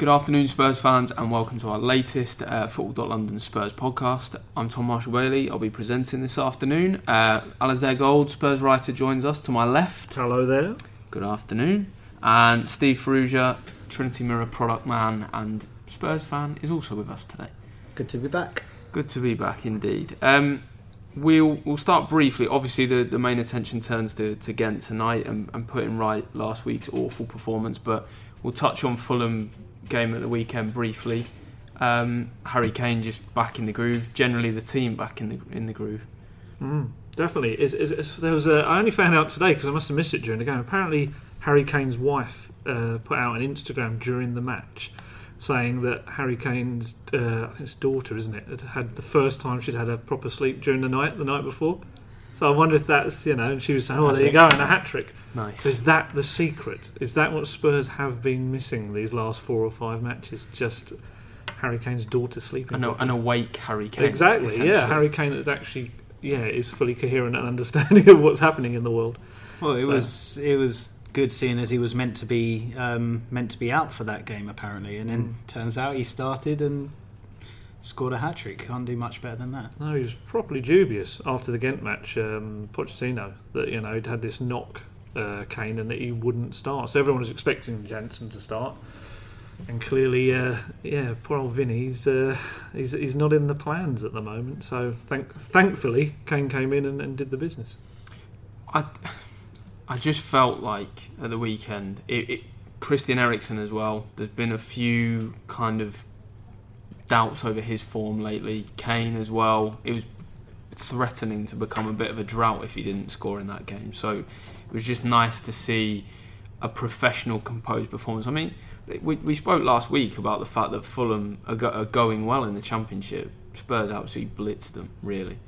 Good afternoon, Spurs fans, and welcome to our latest uh, Football.London Spurs podcast. I'm Tom Marshall Bailey. I'll be presenting this afternoon. Uh, Alasdair Gold, Spurs writer, joins us to my left. Hello there. Good afternoon. And Steve Farrugia, Trinity Mirror product man and Spurs fan, is also with us today. Good to be back. Good to be back indeed. Um, we'll we'll start briefly. Obviously, the, the main attention turns to, to Ghent tonight and, and putting right last week's awful performance, but we'll touch on Fulham game at the weekend briefly. Um, Harry Kane just back in the groove. Generally, the team back in the in the groove. Mm, definitely. Is, is, is, there was a, I only found out today because I must have missed it during the game. Apparently, Harry Kane's wife uh, put out an Instagram during the match saying that Harry Kane's uh, I think it's daughter, isn't it, had had the first time she'd had a proper sleep during the night the night before. So I wonder if that's you know she was saying, oh, there you go, and a hat trick. Nice. So is that the secret? Is that what Spurs have been missing these last four or five matches? Just Harry Kane's daughter sleeping. An, an awake Harry Kane. Exactly. Yeah, Harry Kane is actually yeah is fully coherent and understanding of what's happening in the world. Well, it so. was it was good seeing as he was meant to be um, meant to be out for that game apparently, and then mm. turns out he started and scored a hat trick. Can't do much better than that. No, he was properly dubious after the Ghent match. Um, Pochettino that you know he'd had this knock uh, Kane and that he wouldn't start. So everyone was expecting Janssen to start, and clearly, uh, yeah, poor old Vinny, he's, uh, he's he's not in the plans at the moment. So thank thankfully, Kane came in and, and did the business. I I just felt like at the weekend, it, it, Christian Eriksen as well. There's been a few kind of doubts over his form lately. Kane as well. It was threatening to become a bit of a drought if he didn't score in that game. So it was just nice to see a professional, composed performance. I mean, we, we spoke last week about the fact that Fulham are, go, are going well in the Championship. Spurs absolutely blitzed them, really.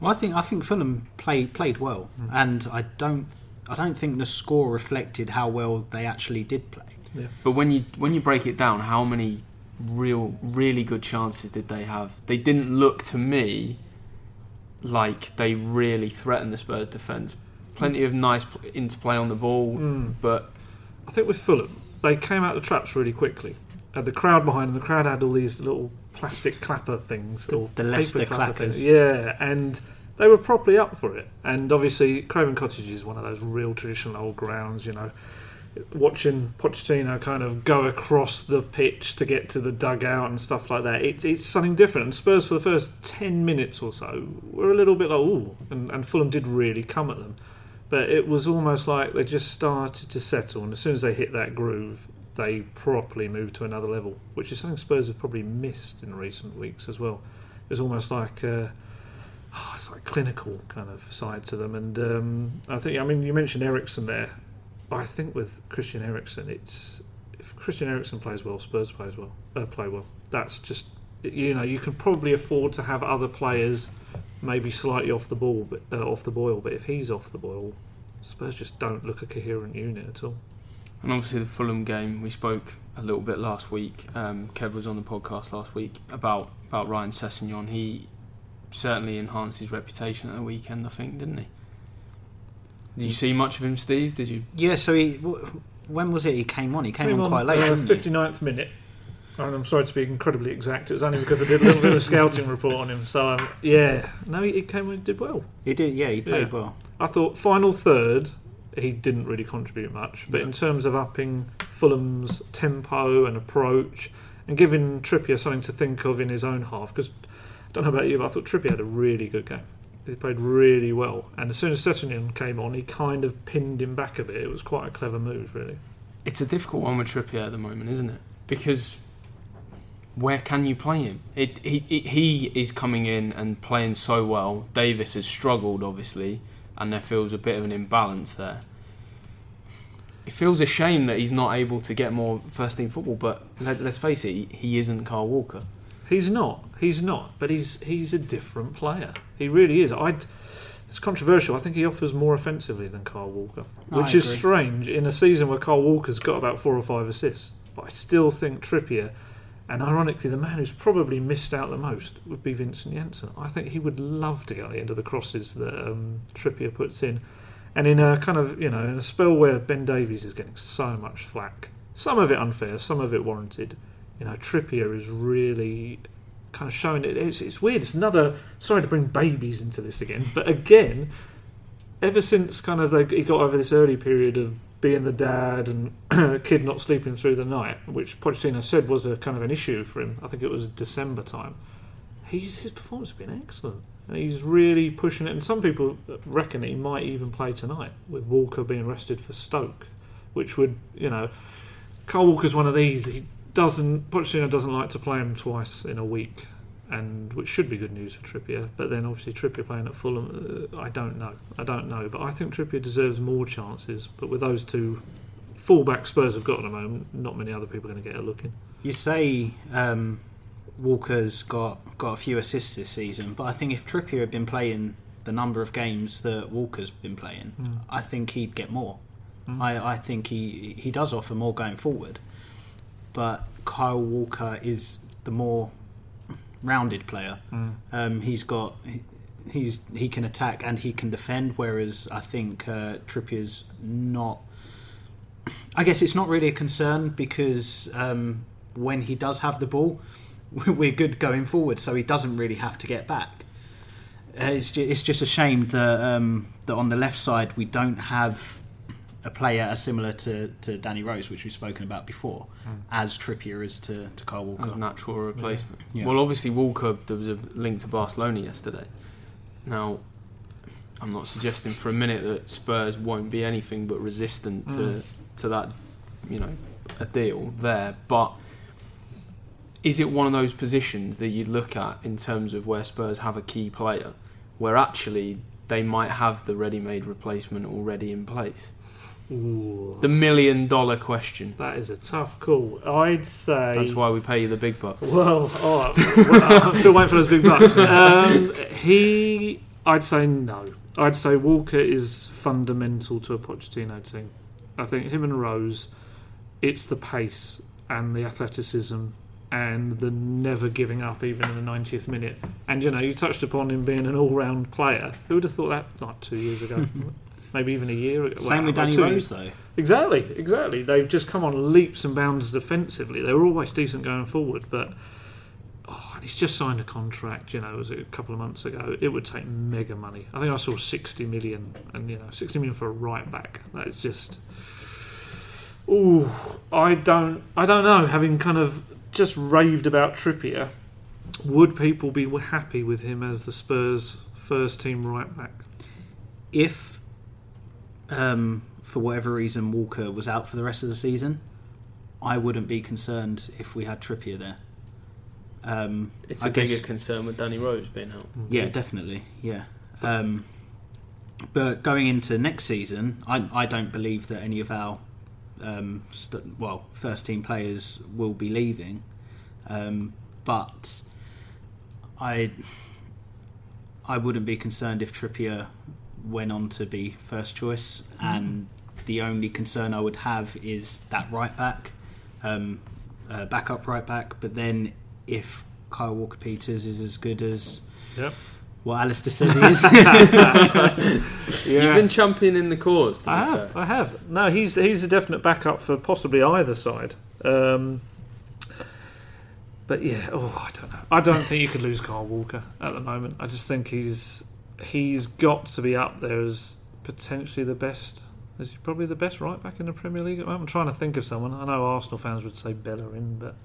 Well, I think I think Fulham played played well, mm. and I don't I don't think the score reflected how well they actually did play. Yeah. But when you when you break it down, how many real really good chances did they have? They didn't look to me like they really threatened the Spurs defence plenty of nice interplay on the ball, mm. but I think with Fulham, they came out of the traps really quickly. Had the crowd behind them. The crowd had all these little plastic clapper things, the, the Leicester clappers. Yeah, and they were properly up for it. And obviously, Craven Cottage is one of those real traditional old grounds. You know, watching Pochettino kind of go across the pitch to get to the dugout and stuff like that. It, it's something different. And Spurs, for the first ten minutes or so, were a little bit like, "Ooh," and, and Fulham did really come at them but it was almost like they just started to settle, and as soon as they hit that groove, they properly moved to another level, which is something Spurs have probably missed in recent weeks as well. It's almost like uh, oh, it's like clinical kind of side to them, and um, I think I mean you mentioned Eriksen there. I think with Christian Eriksen, it's if Christian Eriksen plays well, Spurs plays well, uh, play well. That's just you know you can probably afford to have other players maybe slightly off the ball, but, uh, off the boil. But if he's off the boil, Spurs just don't look a coherent unit at all. And obviously the Fulham game, we spoke a little bit last week. Um, Kev was on the podcast last week about about Ryan Sessegnon. He certainly enhanced his reputation at the weekend, I think, didn't he? Did you see much of him, Steve? Did you? Yeah. So he, when was it? He came on. He came, came on, quite late. Uh, 59th minute and I'm sorry to be incredibly exact. It was only because I did a little bit of a scouting report on him. So um, yeah, no, he, he came and did well. He did, yeah, he played yeah. well. I thought final third, he didn't really contribute much, but yeah. in terms of upping Fulham's tempo and approach and giving Trippier something to think of in his own half, because I don't know about you, but I thought Trippier had a really good game. He played really well, and as soon as Sessegnon came on, he kind of pinned him back a bit. It was quite a clever move, really. It's a difficult one with Trippier at the moment, isn't it? Because where can you play him? It, he, he is coming in and playing so well. Davies has struggled, obviously, and there feels a bit of an imbalance there. it feels a shame that he's not able to get more first team football. But let, let's face it, he isn't Kyle Walker. He's not. He's not. But he's he's a different player. He really is. I. It's controversial. I think he offers more offensively than Kyle Walker, which is strange in a season where Kyle Walker's got about four or five assists. But I still think Trippier, and ironically, the man who's probably missed out the most would be Vincent Janssen. I think he would love to get the end of the crosses that um, Trippier puts in, and in a kind of you know in a spell where Ben Davies is getting so much flack, some of it unfair, some of it warranted. You know, Trippier is really kind of showing it. It's, it's weird. It's another. Sorry to bring babies into this again, but again, ever since kind of he got over this early period of being the dad and kid not sleeping through the night, which Pochettino said was a kind of an issue for him. I think it was December time. He's his performance has been excellent. And he's really pushing it, and some people reckon he might even play tonight with Walker being rested for Stoke, which would, you know, Kyle Walker's one of these. He doesn't Pochettino doesn't like to play him twice in a week, and which should be good news for Trippier. But then obviously Trippier playing at Fulham, uh, I don't know, I don't know. But I think Trippier deserves more chances. But with those two fullback Spurs have got at the moment, not many other people are going to get a look in. You say um, Walker's got got a few assists this season, but I think if Trippier had been playing the number of games that Walker's been playing, Mm. I think he'd get more. Mm. I, I think he he does offer more going forward, but Kyle Walker is the more rounded player. Mm. Um, he's got he's he can attack and he can defend, whereas I think uh, Trippier's not. I guess it's not really a concern because um, when he does have the ball, we're good going forward, so he doesn't really have to get back. Uh, it's, ju- it's just a shame that um, that on the left side we don't have a player as similar to, to Danny Rose, which we've spoken about before, as Trippier is to, to Kyle Walker. as natural replacement. Yeah. Well, obviously Walker. There was a link to Barcelona yesterday. Now, I'm not suggesting for a minute that Spurs won't be anything but resistant to Mm. to that, you know, a deal there. But is it one of those positions that you'd look at in terms of where Spurs have a key player, where actually they might have the ready-made replacement already in place? Ooh, The million-dollar question. that is a tough call. I'd say That's why we pay you the big bucks. Well, all right. well, I'm still waiting for those big bucks. Um, he, I'd say no. I'd say Walker is fundamental to a Pochettino team. I think him and Rose, it's the pace and the athleticism and the never giving up even in the 90th minute. And you know, you touched upon him being an all-round player. Who would have thought that like two years ago? Maybe even a year ago. Same Well, with Danny Rose, though. Exactly, exactly. They've just come on leaps and bounds defensively. They were always decent going forward, but oh, and he's just signed a contract. You know, was it a couple of months ago? It would take mega money. I think I saw sixty million, and you know, sixty million for a right back. That is just. Ooh, I don't, I don't know. Having kind of just raved about Trippier, would people be happy with him as the Spurs first team right back? If, um, for whatever reason, Walker was out for the rest of the season, I wouldn't be concerned if we had Trippier there. Um, It's I a bigger guess- concern with Danny Rose being out. Yeah, definitely. Yeah. Um, but going into next season, I, I don't believe that any of our um, st- well first team players will be leaving. Um, but I I wouldn't be concerned if Trippier went on to be first choice. And the only concern I would have is that right back, um, uh, backup right back. But then if Kyle Walker Peters is as good as Yep. what Alasdair says he is. You've been championing the cause. To I have, fair. I have. No, he's he's a definite backup for possibly either side. Um, but yeah, oh, I don't know. I don't think you could lose Kyle Walker at the moment. I just think he's he's got to be up there as potentially the best. Is he probably the best right back in the Premier League? at the moment? I'm trying to think of someone. I know Arsenal fans would say Bellerin, but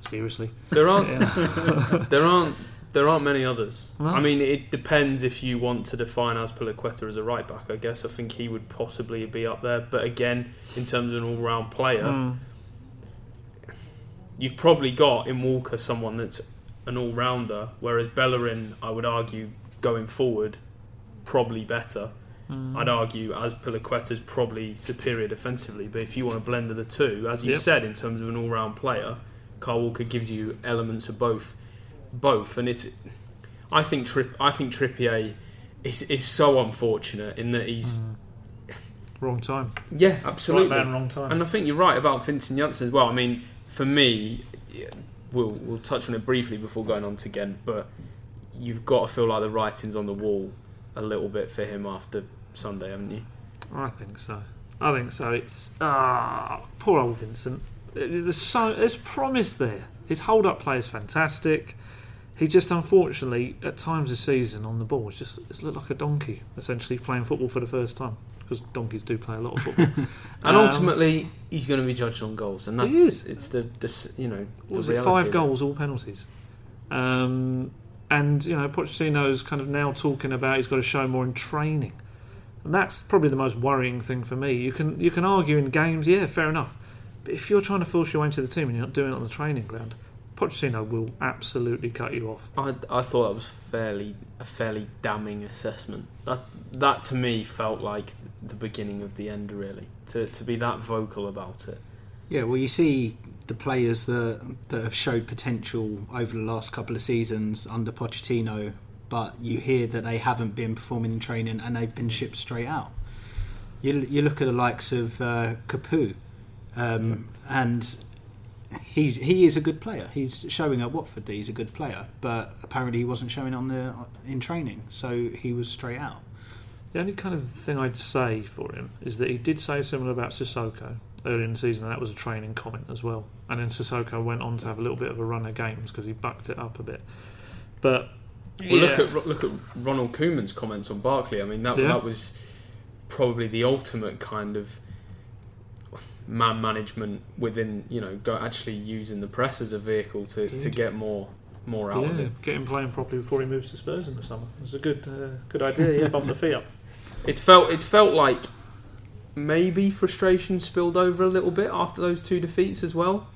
seriously, There aren't. yeah. There aren't. There aren't many others. No. I mean, it depends if you want to define Azpilicueta as a right back. I guess I think he would possibly be up there. But again, in terms of an all-round player, Mm. you've probably got in Walker someone that's an all-rounder, whereas Bellerin, I would argue, going forward, probably better. Hmm. I'd argue Azpilicueta's probably superior defensively, but if you want a blend of the two, as you Yep. said, in terms of an all-round player, Kyle Walker gives you elements of both, both, and it's. I think Trip. I think Trippier is is so unfortunate in that he's. Hmm. Wrong time. Yeah, absolutely. Right man, wrong time. And I think you're right about Vincent Janssen as well. I mean, for me, we'll we'll touch on it briefly before going on to Ghent, but you've got to feel like the writing's on the wall a little bit for him after Sunday, haven't you? I think so. I think so. It's ah, poor old Vincent. There's so there's promise there. His hold up play is fantastic. He just unfortunately at times this season on the ball just it's looked like a donkey essentially playing football for the first time because donkeys do play a lot of football. And Um, ultimately, he's going to be judged on goals, and that He is. It's the, the you know the was it? Five goals, all penalties. Um, and you know, Pochettino's kind of now talking about he's got to show more in training, and that's probably the most worrying thing for me. You can you can argue in games, yeah, fair enough, but if you're trying to force your way into the team and you're not doing it on the training ground, Pochettino will absolutely cut you off. I, I thought that was fairly a fairly damning assessment. That that to me felt like the beginning of the end, really. To to be that vocal about it. Yeah, well, you see the players that that have showed potential over the last couple of seasons under Pochettino, but you hear that they haven't been performing in training and they've been shipped straight out. You you look at the likes of uh, Capoue, um, and he he is a good player. He's showing at Watford that he's a good player, but apparently he wasn't showing on the in training, so he was straight out. The only kind of thing I'd say for him is that he did say similar about Sissoko earlier in the season, and that was a training comment as well. And then Sissoko went on to have a little bit of a run of games because he bucked it up a bit. But Well, look at look at Ronald Koeman's comments on Barkley. I mean, that Yeah. that was probably the ultimate kind of man management within you know actually using the press as a vehicle to, to get more more out of yeah, it. get him playing properly before he moves to Spurs in the summer. It's a good uh, good idea. Yeah, bump the feet up. It's felt it's felt like maybe frustration spilled over a little bit after those two defeats as well,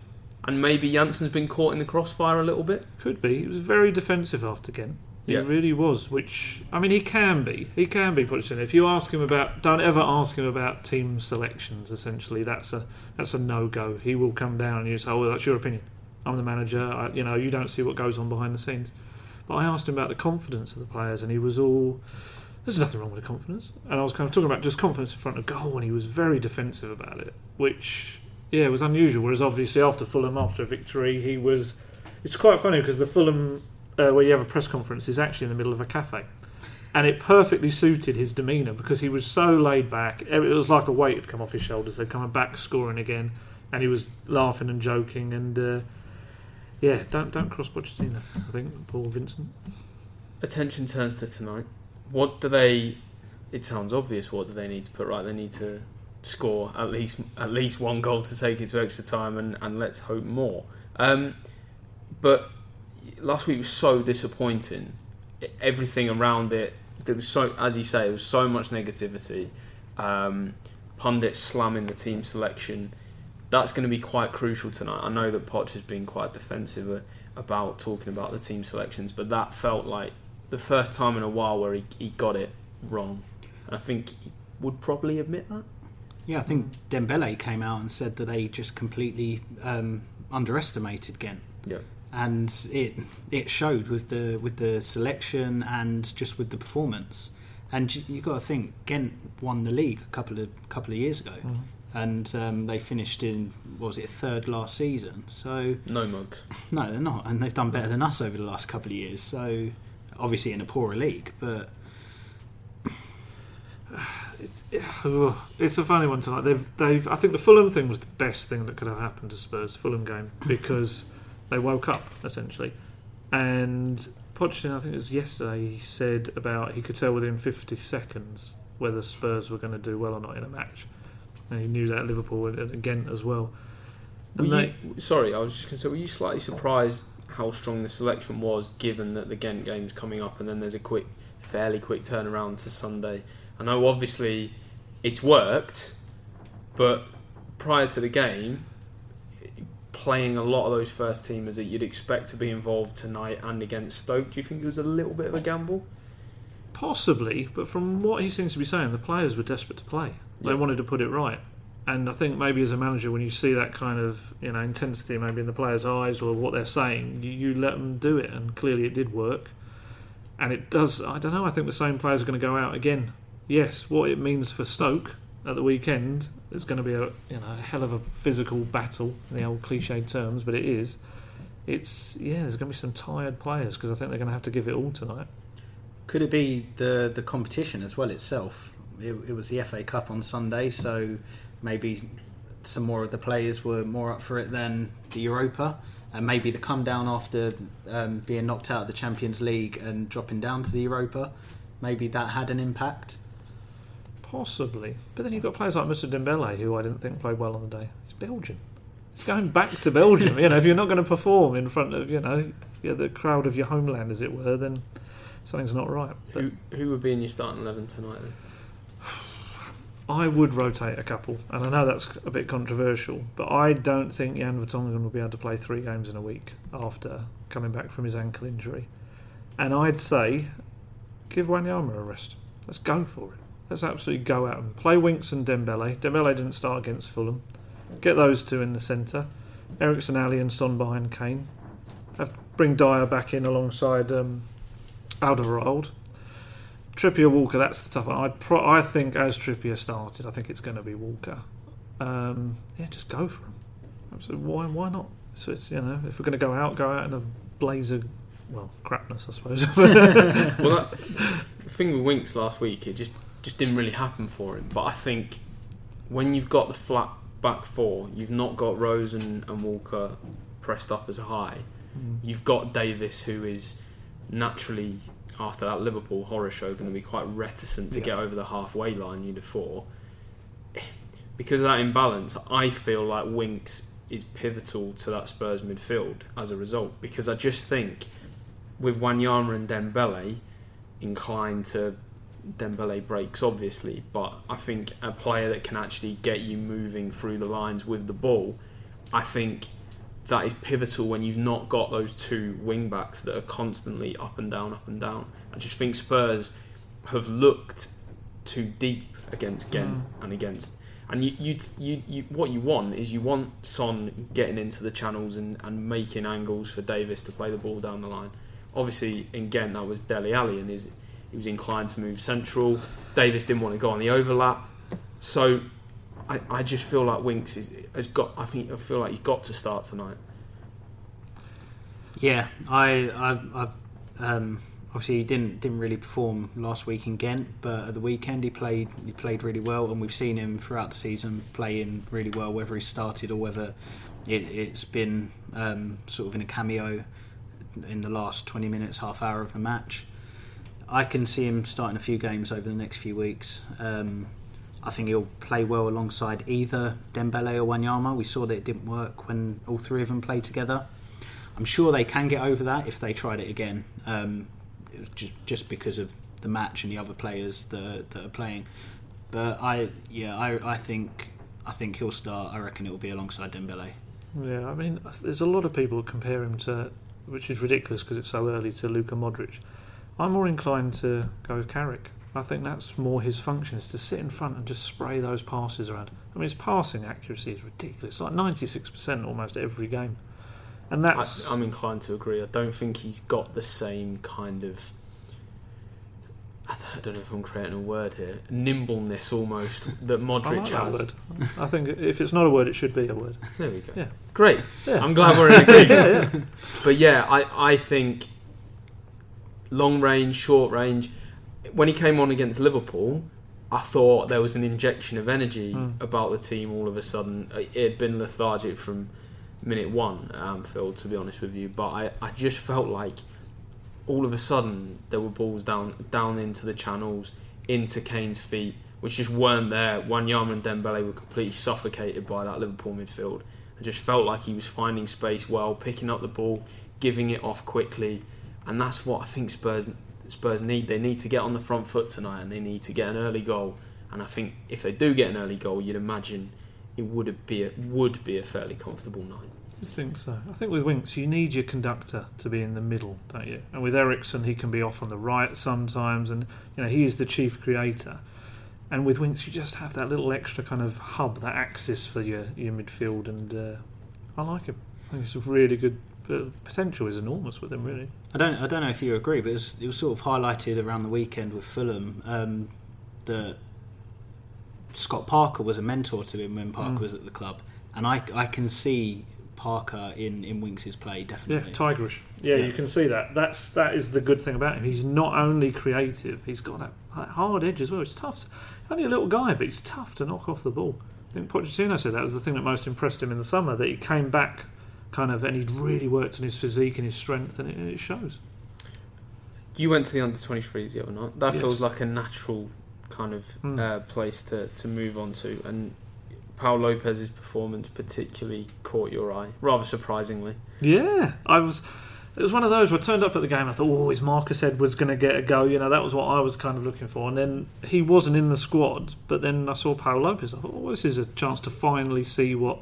and maybe Janssen's been caught in the crossfire a little bit. Could be. He was very defensive after Ghent. He Yeah. really was. Which I mean, he can be. He can be. Pochettino. If you ask him about, don't ever ask him about team selections. Essentially, that's a that's a no go. He will come down and you say, "Oh, that's your opinion. I'm the manager. I, you know, you don't see what goes on behind the scenes." But I asked him about the confidence of the players, and he was all. There's nothing wrong with confidence, and I was kind of talking about just confidence in front of goal, and he was very defensive about it, which yeah was unusual. Whereas obviously after Fulham, after a victory, he was. It's quite funny because the Fulham uh, where you have a press conference is actually in the middle of a cafe. And it perfectly suited his demeanour because he was so laid back. It was like a weight had come off his shoulders. They're coming back scoring again, and he was laughing and joking. And uh, yeah, don't don't cross Pochettino. I think Paul Vincent. Attention turns to tonight. What do they? It sounds obvious. What do they need to put right? They need to score at least at least one goal to take it to extra time, and, and let's hope more. Um, but last week was so disappointing. Everything around it, there was so, as you say, there was so much negativity. Um, pundits slamming the team selection. That's going to be quite crucial tonight. I know that Poch has been quite defensive about talking about the team selections, but that felt like the first time in a while where he, he got it wrong. And I think he would probably admit that. Yeah, I think Dembele came out and said that they just completely um, underestimated Ghent. Yeah. and it it showed with the with the selection and just with the performance. And you, have got to think Ghent won the league a couple of couple of years ago, and um, they finished in what was it third last season. So No mugs. no, they're not, and they've done better than us over the last couple of years. So obviously in a poorer league, but It's, it's a funny one tonight. They've they've. I think the Fulham thing was the best thing that could have happened to Spurs Fulham game because they woke up essentially, and Pochettino, I think it was yesterday, he said about he could tell within 50 seconds whether Spurs were going to do well or not in a match, and he knew that Liverpool and again as well. And they, you, sorry, I was just going to say, were you slightly surprised how strong the selection was, given that the Ghent game's coming up and then there's a quick, fairly quick turnaround to Sunday? I know obviously it's worked, but prior to the game, playing a lot of those first teamers that you'd expect to be involved tonight and against Stoke, do you think it was a little bit of a gamble? Possibly, but from what he seems to be saying, the players were desperate to play. They Yeah. wanted to put it right. And I think maybe as a manager, when you see that kind of you know intensity, maybe in the players' eyes or what they're saying, you, you let them do it, and clearly it did work. And it does. I don't know. I think the same players are going to go out again. Yes, what it means for Stoke at the weekend is going to be a you know a hell of a physical battle in the old cliched terms, but it is. It's yeah. There's going to be some tired players because I think they're going to have to give it all tonight. Could it be the the competition as well itself? It, it was the FA Cup on Sunday, so maybe some more of the players were more up for it than the Europa, and maybe the come down after um, being knocked out of the Champions League and dropping down to the Europa, maybe that had an impact. Possibly. But then you've got players like Mr. Dembele, who I didn't think played well on the day. He's Belgian. It's going back to Belgium. you know, if you're not going to perform in front of, you know, yeah, the crowd of your homeland, as it were, then something's not right. But Who who would be in your starting eleven tonight? Then? I would rotate a couple, and I know that's a bit controversial, but I don't think Jan Vertonghen will be able to play three games in a week after coming back from his ankle injury. And I'd say, give Wanyama a rest. Let's go for it. Let's absolutely go out and play Winks and Dembele. Dembele didn't start against Fulham. Get those two in the centre. Eriksen, Alli, and Son behind Kane. Have, bring Dier back in alongside um, Alderweireld. Trippier Walker, that's the tough one. I pro- I think as Trippier started, I think it's going to be Walker. Um, yeah, just go for him. So why why not? So it's you know if we're going to go out, go out in a blaze of well crapness, I suppose. well, that the thing with Winks last week, it just just didn't really happen for him. But I think when you've got the flat back four, you've not got Rose and, and Walker pressed up as high. You've got Davies, who is naturally after that Liverpool horror show going to be quite reticent to Yeah. get over the halfway line. You'd have thought. Because of that imbalance, I feel like Winks is pivotal to that Spurs midfield as a result. Because I just think with Wanyama and Dembele inclined to Dembele breaks obviously, but I think a player that can actually get you moving through the lines with the ball, I think that is pivotal when you've not got those two wing backs that are constantly up and down, up and down. I just think Spurs have looked too deep against Ghent mm. and against and you, you, you, you, what you want is you want Son getting into the channels and, and making angles for Davies to play the ball down the line. Obviously, in Ghent, that was Dele Alli, and his, he was inclined to move central. Davies didn't want to go on the overlap. So I, I just feel like Winks is, has got. I think I feel like he's got to start tonight. Yeah, I, I, I um, obviously he didn't didn't really perform last week in Ghent, but at the weekend he played he played really well, and we've seen him throughout the season playing really well, whether he started or whether it, it's been um, sort of in a cameo in the last twenty minutes, half hour of the match. I can see him starting a few games over the next few weeks. Um, I think he'll play well alongside either Dembele or Wanyama. We saw that it didn't work when all three of them played together. I'm sure they can get over that if they tried it again, um, just just because of the match and the other players that, that are playing. But I, yeah, I, I think I think he'll start. I reckon it will be alongside Dembele. Yeah, I mean, there's a lot of people compare him to, which is ridiculous because it's so early, to Luka Modric. I'm more inclined to go with Carrick. I think that's more his function is to sit in front and just spray those passes around. I mean, his passing accuracy is ridiculous, like 96% almost every game, and I, that's I'm inclined to agree. I don't think he's got the same kind of. I don't, I don't know if I'm creating a word here. Nimbleness almost that I Modric like that has. I think if it's not a word, it should be a word. There we go. Yeah. Great. Yeah. I'm glad we're in agreement. yeah, yeah. But yeah, I, I think long range, short range. When he came on against Liverpool, I thought there was an injection of energy Mm. about the team all of a sudden. It had been lethargic from minute one at Anfield, to be honest with you. But I, I just felt like all of a sudden there were balls down down into the channels, into Kane's feet, which just weren't there. Wanyama and Dembele were completely suffocated by that Liverpool midfield. I just felt like he was finding space well, picking up the ball, giving it off quickly, and that's what I think Spurs Spurs need. They need to get on the front foot tonight, and they need to get an early goal. And I think if they do get an early goal, you'd imagine it would be a, would be a fairly comfortable night. I think so. I think with Winks, you need your conductor to be in the middle, don't you? And with Eriksen, he can be off on the right sometimes, and you know he is the chief creator. And with Winks, you just have that little extra kind of hub, that axis for your your midfield, and uh, I like him. I think it's a really good potential is enormous with him, really. I don't I don't know if you agree, but it was, it was sort of highlighted around the weekend with Fulham um, that Scott Parker was a mentor to him when Parker Mm. was at the club, and I I can see Parker in in Winks's play definitely. Yeah, tigerish. Yeah, Yeah. you can see that. That's that is the good thing about him. He's not only creative; he's got that, that hard edge as well. It's tough. Only a little guy, but he's tough to knock off the ball. I think Pochettino said that was the thing that most impressed him in the summer. That he came back, kind of, and he'd really worked on his physique and his strength, and it, and it shows. You went to the under 23s the other night. That Yes. feels like a natural kind of Mm. uh, place to, to move on to. And Pau Lopez's performance particularly caught your eye, rather surprisingly. Yeah, I was. It was one of those where I turned up at the game. I thought, oh, is Marcus Edwards going to get a go? You know, that was what I was kind of looking for. And then he wasn't in the squad. But then I saw Pau Lopez. I thought, oh, this is a chance to finally see what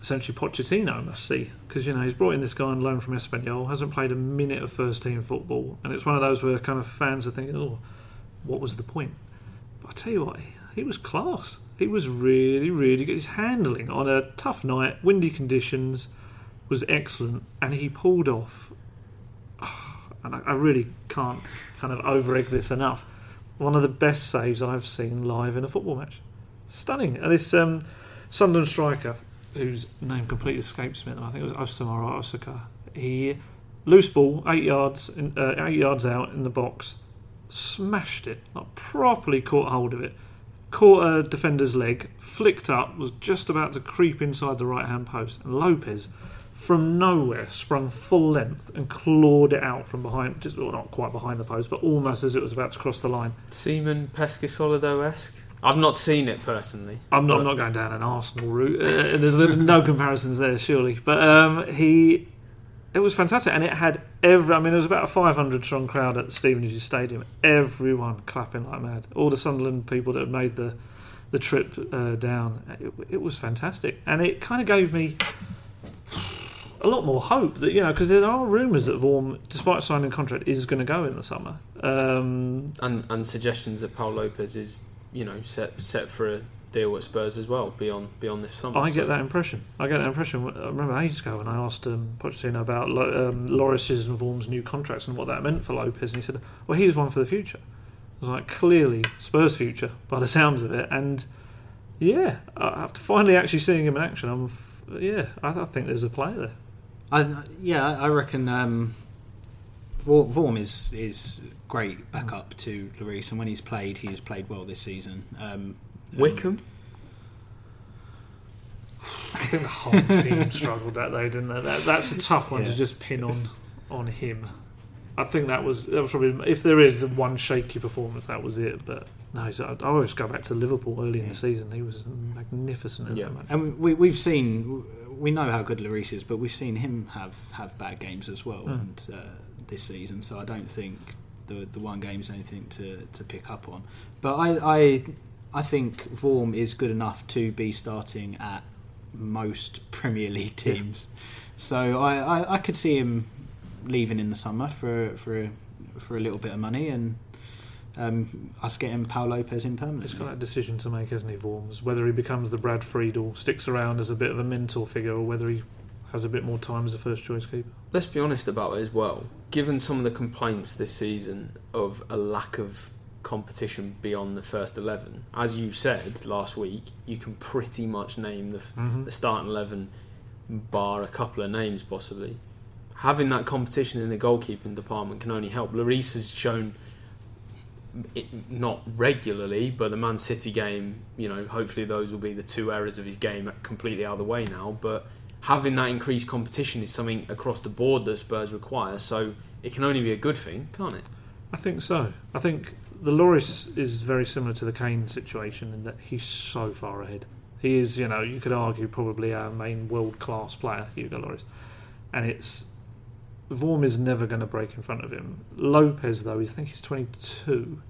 essentially Pochettino must see because you know he's brought in this guy on loan from Espanyol, hasn't played a minute of first team football, and it's one of those where kind of fans are thinking, oh, what was the point? But I tell you what, he, was class. He was really, really good. His handling on a tough night, windy conditions, was excellent, and he pulled off. And I, I really can't kind of over egg this enough. One of the best saves I've seen live in a football match. Stunning. And this um, Sunderland striker, whose name completely escapes me, I think it was Ostamar Osaka. He loose ball, eight yards, in, uh, eight yards out in the box, smashed it, like properly caught hold of it, caught a defender's leg, flicked up, was just about to creep inside the right hand post, and Lopez, from nowhere, sprung full length and clawed it out from behind, just well, not quite behind the post, but almost as it was about to cross the line. Seaman Peschisolido esque. I've not seen it personally. I'm not, I'm not going down an Arsenal route. Uh, there's no comparisons there, surely. But um, he, it was fantastic, and it had every. I mean, it was about a 500 strong crowd at Stevenage Stadium. Everyone clapping like mad. All the Sunderland people that had made the the trip uh, down. It, it was fantastic, and it kind of gave me a lot more hope that you know because there are rumours that Vorm, despite signing a contract, is going to go in the summer. Um, And, and suggestions that Pau Lopez is, you know, set set for a deal at Spurs as well beyond beyond this summer. I So- get that impression. I get that impression. I remember ages ago when I asked um, Pochettino about Lo- um, Lloris's and Vorm's new contracts and what that meant for Lopez, and he said, "Well, here's one for the future." I was like, "Clearly, Spurs' future, by the sounds of it." And yeah, after finally actually seeing him in action, I'm f- yeah, I, I think there's a player there. I, yeah, I reckon um, Vor- Vorm is is great backup to Lloris, and when he's played, he's played well this season. Um, Wycombe. I think the whole team struggled that day, didn't they? That, that's a tough one to just pin on on him. I think that was that was probably if there is the one shaky performance, that was it. But no, he's, I, I always go back to Liverpool early in the season. He was magnificent. Yeah. that. And we, we've seen, we know how good Lloris is, but we've seen him have, have bad games as well Mm. and, uh, this season. So I don't think the the one game's anything to, to pick up on. But I, I I think Vorm is good enough to be starting at most Premier League Yeah. teams. So I, I, I could see him leaving in the summer for for a, for a little bit of money and. Um, us getting Pau Lopez in He's permanently. got that decision to make, hasn't he, Vorms? Whether he becomes the Brad Friedel, sticks around as a bit of a mentor figure, or whether he has a bit more time as a first choice keeper. Let's be honest about it as well. Given some of the complaints this season of a lack of competition beyond the first 11, as you said last week, you can pretty much name the, Mm-hmm. the starting 11 bar a couple of names possibly. Having that competition in the goalkeeping department can only help. Lloris has shown, it, not regularly, but the Man City game, you know, hopefully those will be the two areas of his game completely out of the way now. But having that increased competition is something across the board that Spurs require. So it can only be a good thing, can't it? I think so. I think the Lloris is very similar to the Kane situation in that he's so far ahead. He is, you know, you could argue probably our main world class player, Hugo Lloris. And it's Vorm is never going to break in front of him. Lopez, though, I think he's 22.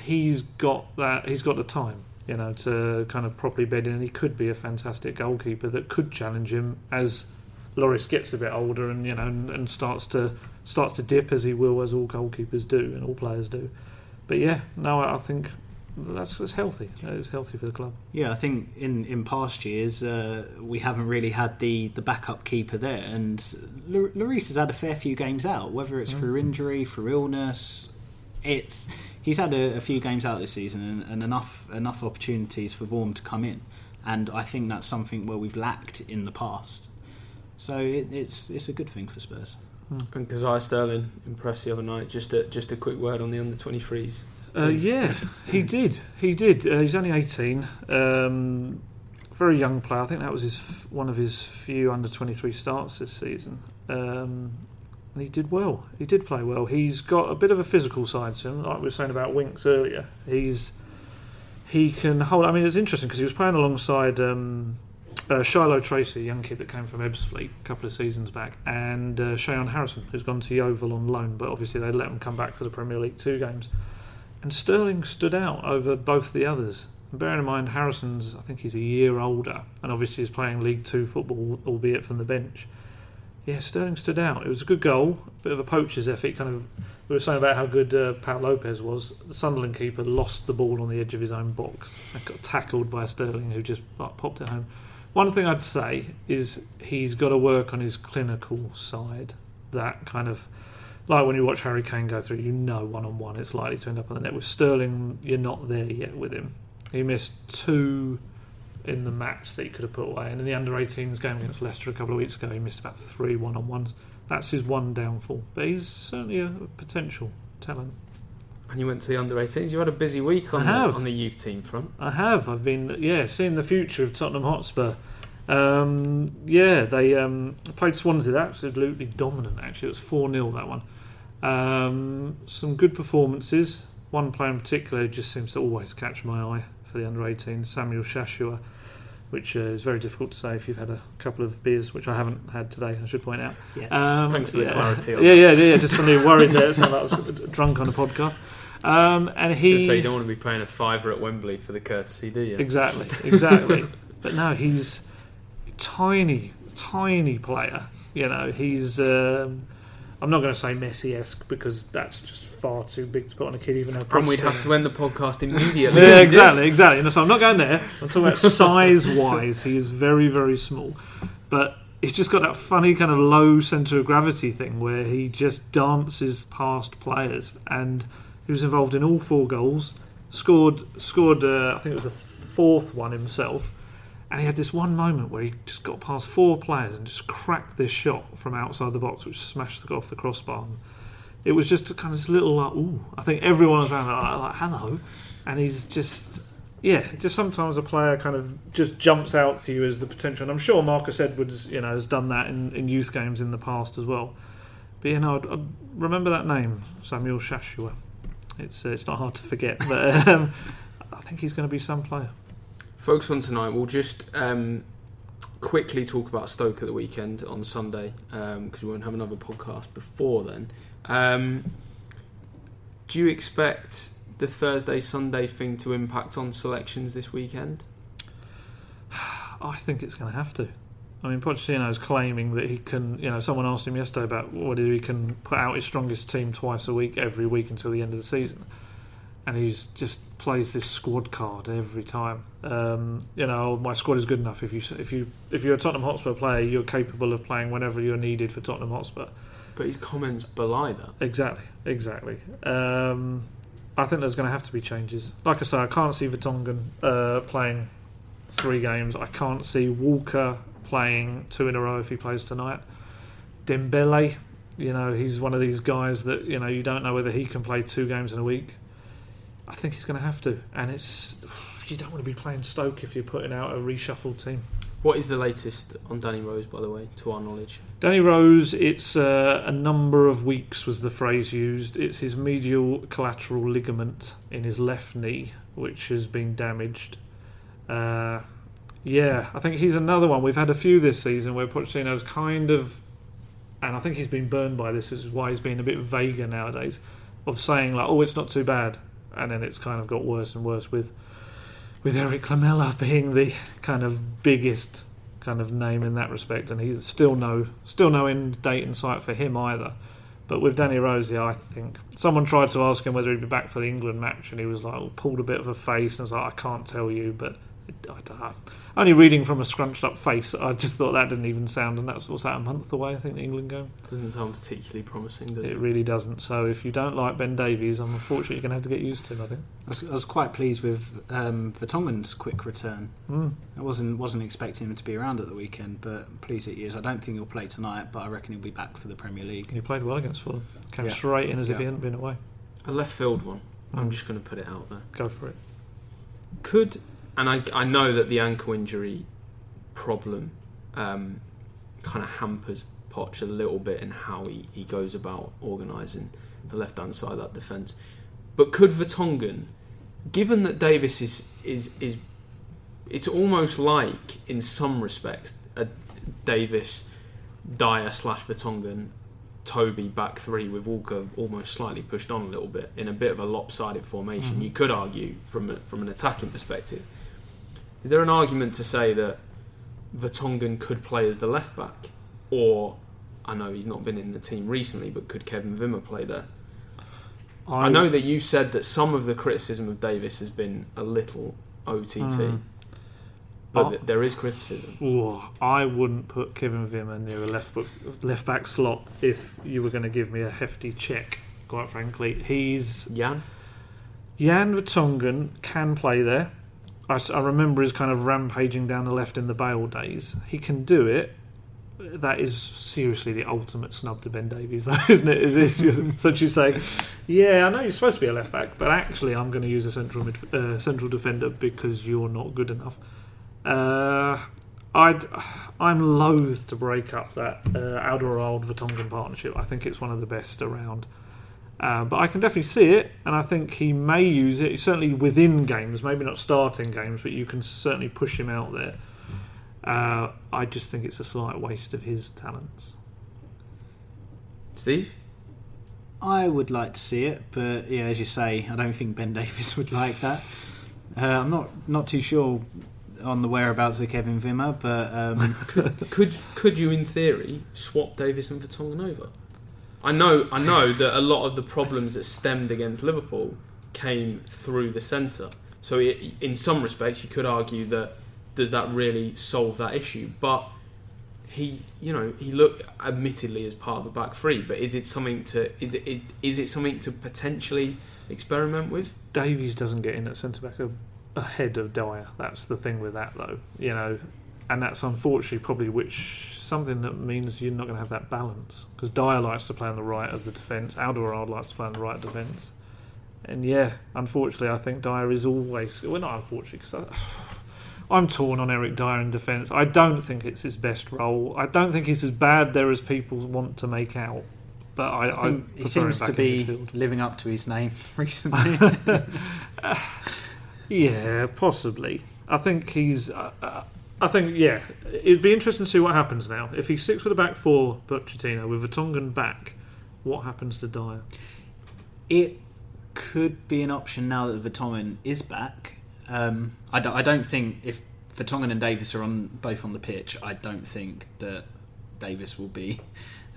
He's got that. He's got the time. You know, to kind of properly bed in. And he could be a fantastic goalkeeper that could challenge him as Lloris gets a bit older and you know and, and starts to starts to dip as he will, as all goalkeepers do and all players do. But yeah, no, I think that's, that's healthy. It's healthy for the club. Yeah, I think in, in past years uh, we haven't really had the, the backup keeper there, and L- Lloris has had a fair few games out, whether it's through injury, through illness. It's he's had a, a few games out this season and, and enough enough opportunities for Vorm to come in, and I think that's something where we've lacked in the past. So it, it's it's a good thing for Spurs. And Kazaiah Sterling impressed the other night. Just a, just a quick word on the under 23s. Uh, yeah, he did. He did. Uh, he's only 18. Um, very young player. I think that was his f- one of his few under 23 starts this season. Um, and he did well. He did play well. He's got a bit of a physical side to him, like we were saying about Winks earlier. He's he can hold. I mean, it's interesting because he was playing alongside um, uh, Shilow Tracey, a young kid that came from Ebbsfleet a couple of seasons back, and uh, Shayon Harrison, who's gone to Yeovil on loan, but obviously they let him come back for the Premier League two games. And Sterling stood out over both the others. And bearing in mind, Harrison's, I think he's a year older, and obviously he's playing League Two football, albeit from the bench. Yeah, Sterling stood out. It was a good goal, a bit of a poacher's effort. Kind of, we were saying about how good uh, Pau Lopez was. The Sunderland keeper lost the ball on the edge of his own box and got tackled by Sterling, who just like, popped it home. One thing I'd say is he's got to work on his clinical side. That kind of like when you watch Harry Kane go through, you know one on one it's likely to end up on the net. With Sterling, you're not there yet with him. He missed two in the match that he could have put away, and in the under 18s game against Leicester a couple of weeks ago, he missed about three one on ones. That's his one downfall, but he's certainly a potential talent. And you went to the under 18s. You had a busy week on, the, on the youth team front. I have. I've been yeah seeing the future of Tottenham Hotspur. Um, yeah, they um, played Swansea. They're absolutely dominant. Actually, it was four 0 that one. Um, some good performances. One player in particular just seems to always catch my eye for the under 18s, Samuel Shashoua, which uh, is very difficult to say if you've had a couple of beers, which I haven't had today. I should point out. Yeah. Um, Thanks for the yeah. clarity on Yeah, yeah, yeah. Just suddenly worried there. It sounded like I was drunk on a podcast. Um, and he So you don't want to be paying a fiver at Wembley for the courtesy, do you? Exactly, exactly. but no, he's tiny, tiny player. You know, he's. Um, I'm not going to say Messi-esque because that's just far too big to put on a kid, even though. And we'd have to end the podcast immediately. Yeah, exactly, exactly. No, so I'm not going there. I'm talking about size-wise. He is very, very small, but he's just got that funny kind of low centre of gravity thing where he just dances past players, and he was involved in all four goals. Scored, scored. Uh, I think it was the fourth one himself, and he had this one moment where he just got past four players and just cracked this shot from outside the box, which smashed the off the crossbar. It was just a kind of this little like, ooh. I think everyone was around like, like hello, and he's just yeah, just sometimes a player kind of just jumps out to you as the potential. And I'm sure Marcus Edwards, you know, has done that in, in youth games in the past as well. But you know, I'd, I'd remember that name, Samuel Shashoua. It's uh, it's not hard to forget, but um, I think he's going to be some player. Folks, on tonight, we'll just um, quickly talk about Stoke at the weekend on Sunday because we won't have another podcast before then. Um, do you expect the Thursday Sunday thing to impact on selections this weekend? I think it's going to have to. I mean, Pochettino is claiming that he can. You know, someone asked him yesterday about whether he can put out his strongest team twice a week, every week until the end of the season, and he's just plays this squad card every time. Um, you know, my squad is good enough. If you if you if you're a Tottenham Hotspur player, you're capable of playing whenever you're needed for Tottenham Hotspur. But his comments belie that. Exactly, exactly. Um, I think there's going to have to be changes. Like I say, I can't see Vertonghen uh, playing three games. I can't see Walker playing two in a row if he plays tonight. Dembele, you know, he's one of these guys that you know you don't know whether he can play two games in a week. I think he's going to have to, and it's you don't want to be playing Stoke if you're putting out a reshuffled team. What is the latest on Danny Rose, by the way, to our knowledge? Danny Rose, it's uh, a number of weeks was the phrase used. It's his medial collateral ligament in his left knee, which has been damaged. Uh, yeah, I think he's another one. We've had a few this season where Pochettino's kind of, and I think he's been burned by this, is why he's been a bit vaguer nowadays, of saying like, "Oh, it's not too bad," and then it's kind of got worse and worse with with Erik Lamela being the kind of biggest kind of name in that respect, and he's still no still no end date in sight for him either. But with Danny Rose, yeah, I think someone tried to ask him whether he'd be back for the England match, and he was like pulled a bit of a face and was like, "I can't tell you," but. Only reading from a scrunched up face, I just thought that didn't even sound, and that's what's that a month away, I think, the England game. Doesn't sound particularly promising, does it? It really doesn't. So if you don't like Ben Davies, I'm unfortunately going to have to get used to him. I think. I was, I was quite pleased with um, Vertonghen's quick return. Mm. I wasn't wasn't expecting him to be around at the weekend, but pleased that he is. I don't think he'll play tonight, but I reckon he'll be back for the Premier League. He played well against Fulham. Came Yeah. straight in as if he hadn't been away. A left field one. I'm Mm. just going to put it out there. Go for it. Could and I, I know that the ankle injury problem um, kind of hampers Poch a little bit in how he, he goes about organising the left hand side of that defence. But could Vertonghen, given that Davies is is is, it's almost like in some respects a Davies, Dier slash Vertonghen, Toby back three with Walker almost slightly pushed on a little bit in a bit of a lopsided formation. Mhm. You could argue from a, from an attacking perspective. Is there an argument to say that Vertonghen could play as the left back, or I know he's not been in the team recently, but could Kevin Wimmer play there? I, know that you said that some of the criticism of Davies has been a little OTT, Mm. but Oh. th- there is criticism. Ooh, I wouldn't put Kevin Wimmer near a left book, left back slot if you were going to give me a hefty check. Quite frankly, he's Jan, Jan Vertonghen can play there. I, I remember his kind of rampaging down the left in the Bale days. He can do it. That is seriously the ultimate snub to Ben Davies, though, isn't it? Is it such you say, yeah, I know you're supposed to be a left back, but actually I'm going to use a central mid, uh, central defender because you're not good enough. Uh, I'd, I'm loath to break up that uh, Alderweireld Vertonghen partnership. I think it's one of the best around. Uh, but I can definitely see it, and I think he may use it certainly within games, maybe not starting games, but you can certainly push him out there. Uh, I just think it's a slight waste of his talents. Steve. I would like to see it, but yeah, as you say, I don't think Ben Davies would like that. Uh, I'm not not too sure on the whereabouts of Kevin Wimmer, but um, could could you, in theory, swap Davies and Vertonghen over? I know, I know that a lot of the problems that stemmed against Liverpool came through the centre. So, it, in some respects, you could argue that does that really solve that issue? But he, you know, he looked admittedly as part of the back three. But is it something to is it is it something to potentially experiment with? Davies doesn't get in at centre back ahead of Dier. That's the thing with that, though. You know, and that's unfortunately probably which something that means you're not going to have that balance because Dier likes to play on the right of the defence. Alderweireld likes to play on the right defence. And yeah, unfortunately, I think Dier is always well, not unfortunately because. I'm torn on Eric Dier in defence. I don't think it's his best role. I don't think he's as bad there as people want to make out. But I, I think I he seems to be living up to his name recently. Yeah, possibly. I think he's. Uh, uh, I think yeah, it'd be interesting to see what happens now. If he sticks with the back four, Pochettino with Vertonghen back, what happens to Dier? it could be an option now that Vertonghen is back. Um, I, don't, I don't think if Vertonghen and Davies are on both on the pitch, I don't think that Davies will be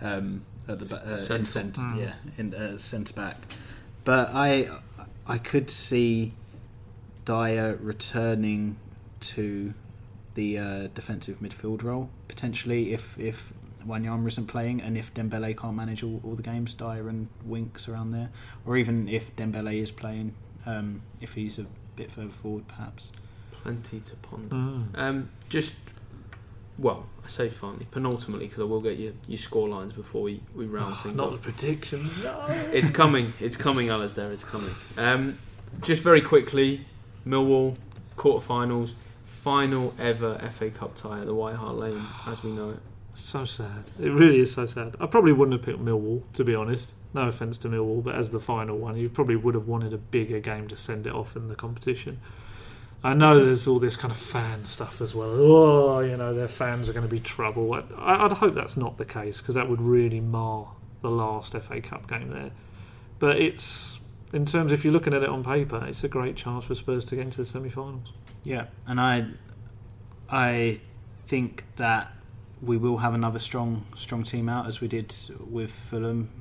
um, at the uh, in Central. centre, Mm. yeah, in uh, centre back. But I I could see Dier returning to the uh, defensive midfield role potentially if if Wanyama isn't playing and if Dembele can't manage all, all the games, Dier and Winks around there, or even if Dembele is playing, um, if he's a bit further forward perhaps. Plenty to ponder. Mm. Um, just well, I say finally, penultimately, because I will get your your score lines before we we round Oh, things not off. the prediction. No. It's coming. It's coming, Alasdair. It's coming. Um, just very quickly, Millwall quarterfinals, final ever FA Cup tie at the White Hart Lane, as we know it. So sad. It really is so sad. I probably wouldn't have picked Millwall, to be honest. No offence to Millwall, but as the final one, you probably would have wanted a bigger game to send it off in the competition. I know It's there's all this kind of fan stuff as well. Oh, you know, their fans are going to be trouble. I, I'd hope that's not the case because that would really mar the last FA Cup game there. But it's in terms, if you're looking at it on paper, it's a great chance for Spurs to get into the semi-finals. Yeah, and I, I think that we will have another strong, strong team out as we did with Fulham.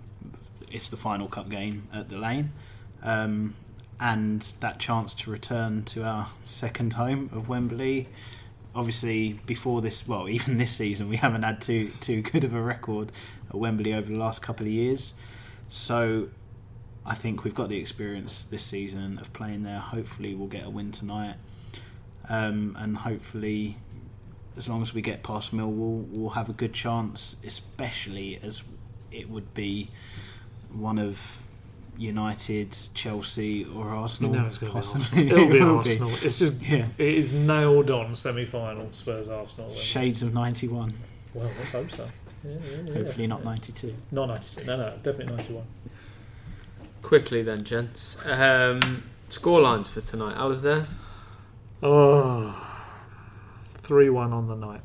It's the final cup game at the Lane, um, and that chance to return to our second home of Wembley. Obviously, before this, well, even this season, we haven't had too too good of a record at Wembley over the last couple of years. So, I think we've got the experience this season of playing there. Hopefully, we'll get a win tonight, um, and hopefully, as long as we get past Millwall, we'll have a good chance. Especially as it would be one of United, Chelsea, or Arsenal. You know it's going to be. Arsenal. It'll be Arsenal. It's just Yeah. it is nailed on semi-final Spurs Arsenal. Shades of '91. Well, let's hope so. Yeah, yeah, yeah. Hopefully not '92. Not 92. No, no, definitely 91. Quickly then, gents. Um, scorelines for tonight. Alasdair? Oh, 3 1 on the night.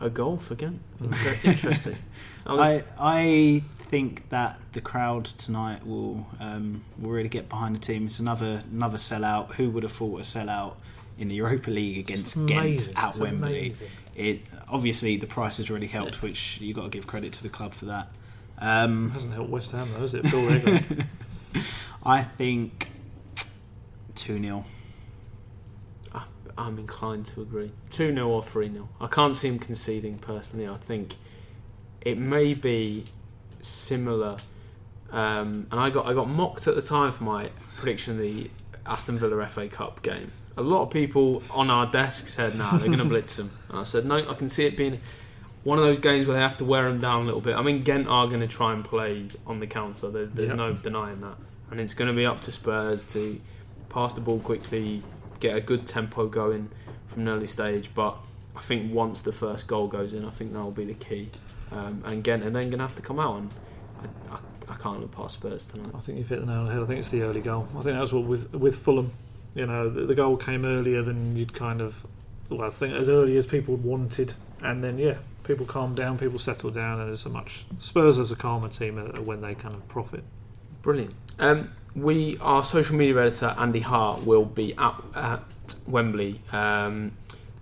A golf again. Inter- Interesting. I I think that the crowd tonight will um, will really get behind the team. It's another another sellout. Who would have thought a sellout in the Europa League against It's Ghent at It's Wembley? amazing. It obviously the price has really helped, which you got to give credit to the club for that. Um, Hasn't helped West Ham though, has it? Phil I think two 0 I'm inclined to agree. 2 0 or 3 0. I can't see him conceding personally. I think it may be similar. Um, and I got I got mocked at the time for my prediction of the Aston Villa FA Cup game. A lot of people on our desk said, "Nah, they're going to blitz them." And I said, "No, I can see it being one of those games where they have to wear them down a little bit." I mean, Ghent are going to try and play on the counter. There's there's Yep. no denying that, and it's going to be up to Spurs to pass the ball quickly, get a good tempo going from an early stage. But I think once the first goal goes in, I think that will be the key. Um, and Ghent are then going to have to come out, and I, I, I can't look past Spurs tonight. I think you've hit the nail on the head. I think it's the early goal. I think that's what with with Fulham. You know, the, the goal came earlier than you'd kind of. Well, I think as early as people wanted, and then yeah, people calmed down, people settled down, and there's so much. Spurs as a calmer team when they kind of profit. Brilliant. Um, we, our social media editor Andy Hart, will be at, at Wembley um,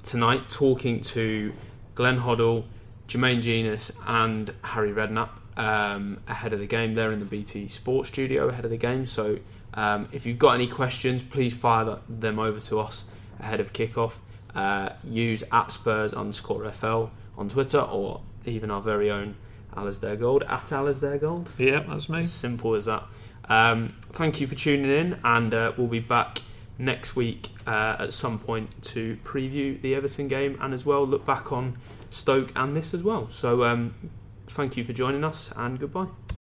tonight talking to Glenn Hoddle, Jermaine Jenas, and Harry Redknapp um, ahead of the game. They're in the BT Sports studio ahead of the game. So um, if you've got any questions, please fire them over to us ahead of kickoff. Uh, use at Spurs underscore FL on Twitter or even our very own Alasdair Gold at Alasdair Gold. Yeah, that's me. As simple as that. Um, thank you for tuning in, and uh, we'll be back next week uh, at some point to preview the Everton game and as well look back on Stoke and this as well. So, um, thank you for joining us, and goodbye.